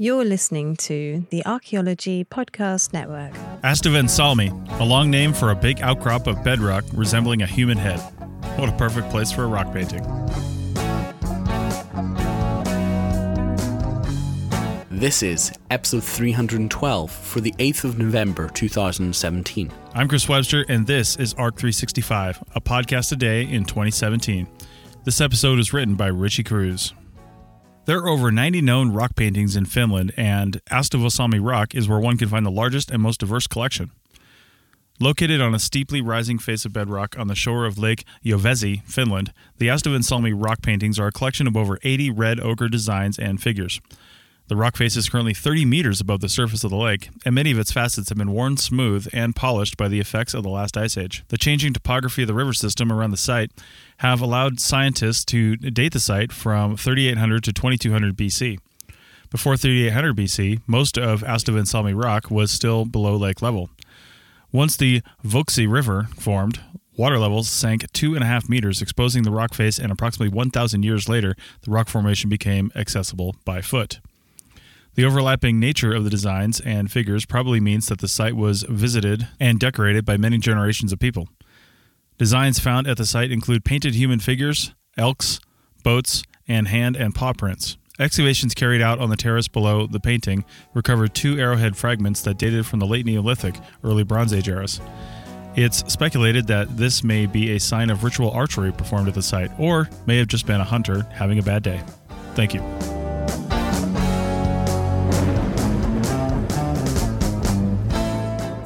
You're listening to the Archaeology Podcast Network. Astuvansalmi, a long name for a big outcrop of bedrock resembling a human head. What a perfect place for a rock painting. This is episode 312 for the 8th of November 2017. I'm Chris Webster, and this is ARC 365, a podcast a day in 2017. This episode is written by Richie Cruz. There are over 90 known rock paintings in Finland, and Astuvansalmi Rock is where one can find the largest and most diverse collection. Located on a steeply rising face of bedrock on the shore of Lake Yövesi, Finland, the Astuvansalmi rock paintings are a collection of over 80 red ochre designs and figures. The rock face is currently 30 meters above the surface of the lake, and many of its facets have been worn smooth and polished by the effects of the last ice age. The changing topography of the river system around the site have allowed scientists to date the site from 3800 to 2200 BC. Before 3800 BC, most of Astuvansalmi rock was still below lake level. Once the Vuoksi River formed, water levels sank two and a half meters, exposing the rock face, and approximately 1,000 years later, the rock formation became accessible by foot. The overlapping nature of the designs and figures probably means that the site was visited and decorated by many generations of people. Designs found at the site include painted human figures, elks, boats, and hand and paw prints. Excavations carried out on the terrace below the painting recovered two arrowhead fragments that dated from the late Neolithic, early Bronze Age eras. It's speculated that this may be a sign of ritual archery performed at the site, or may have just been a hunter having a bad day. Thank you.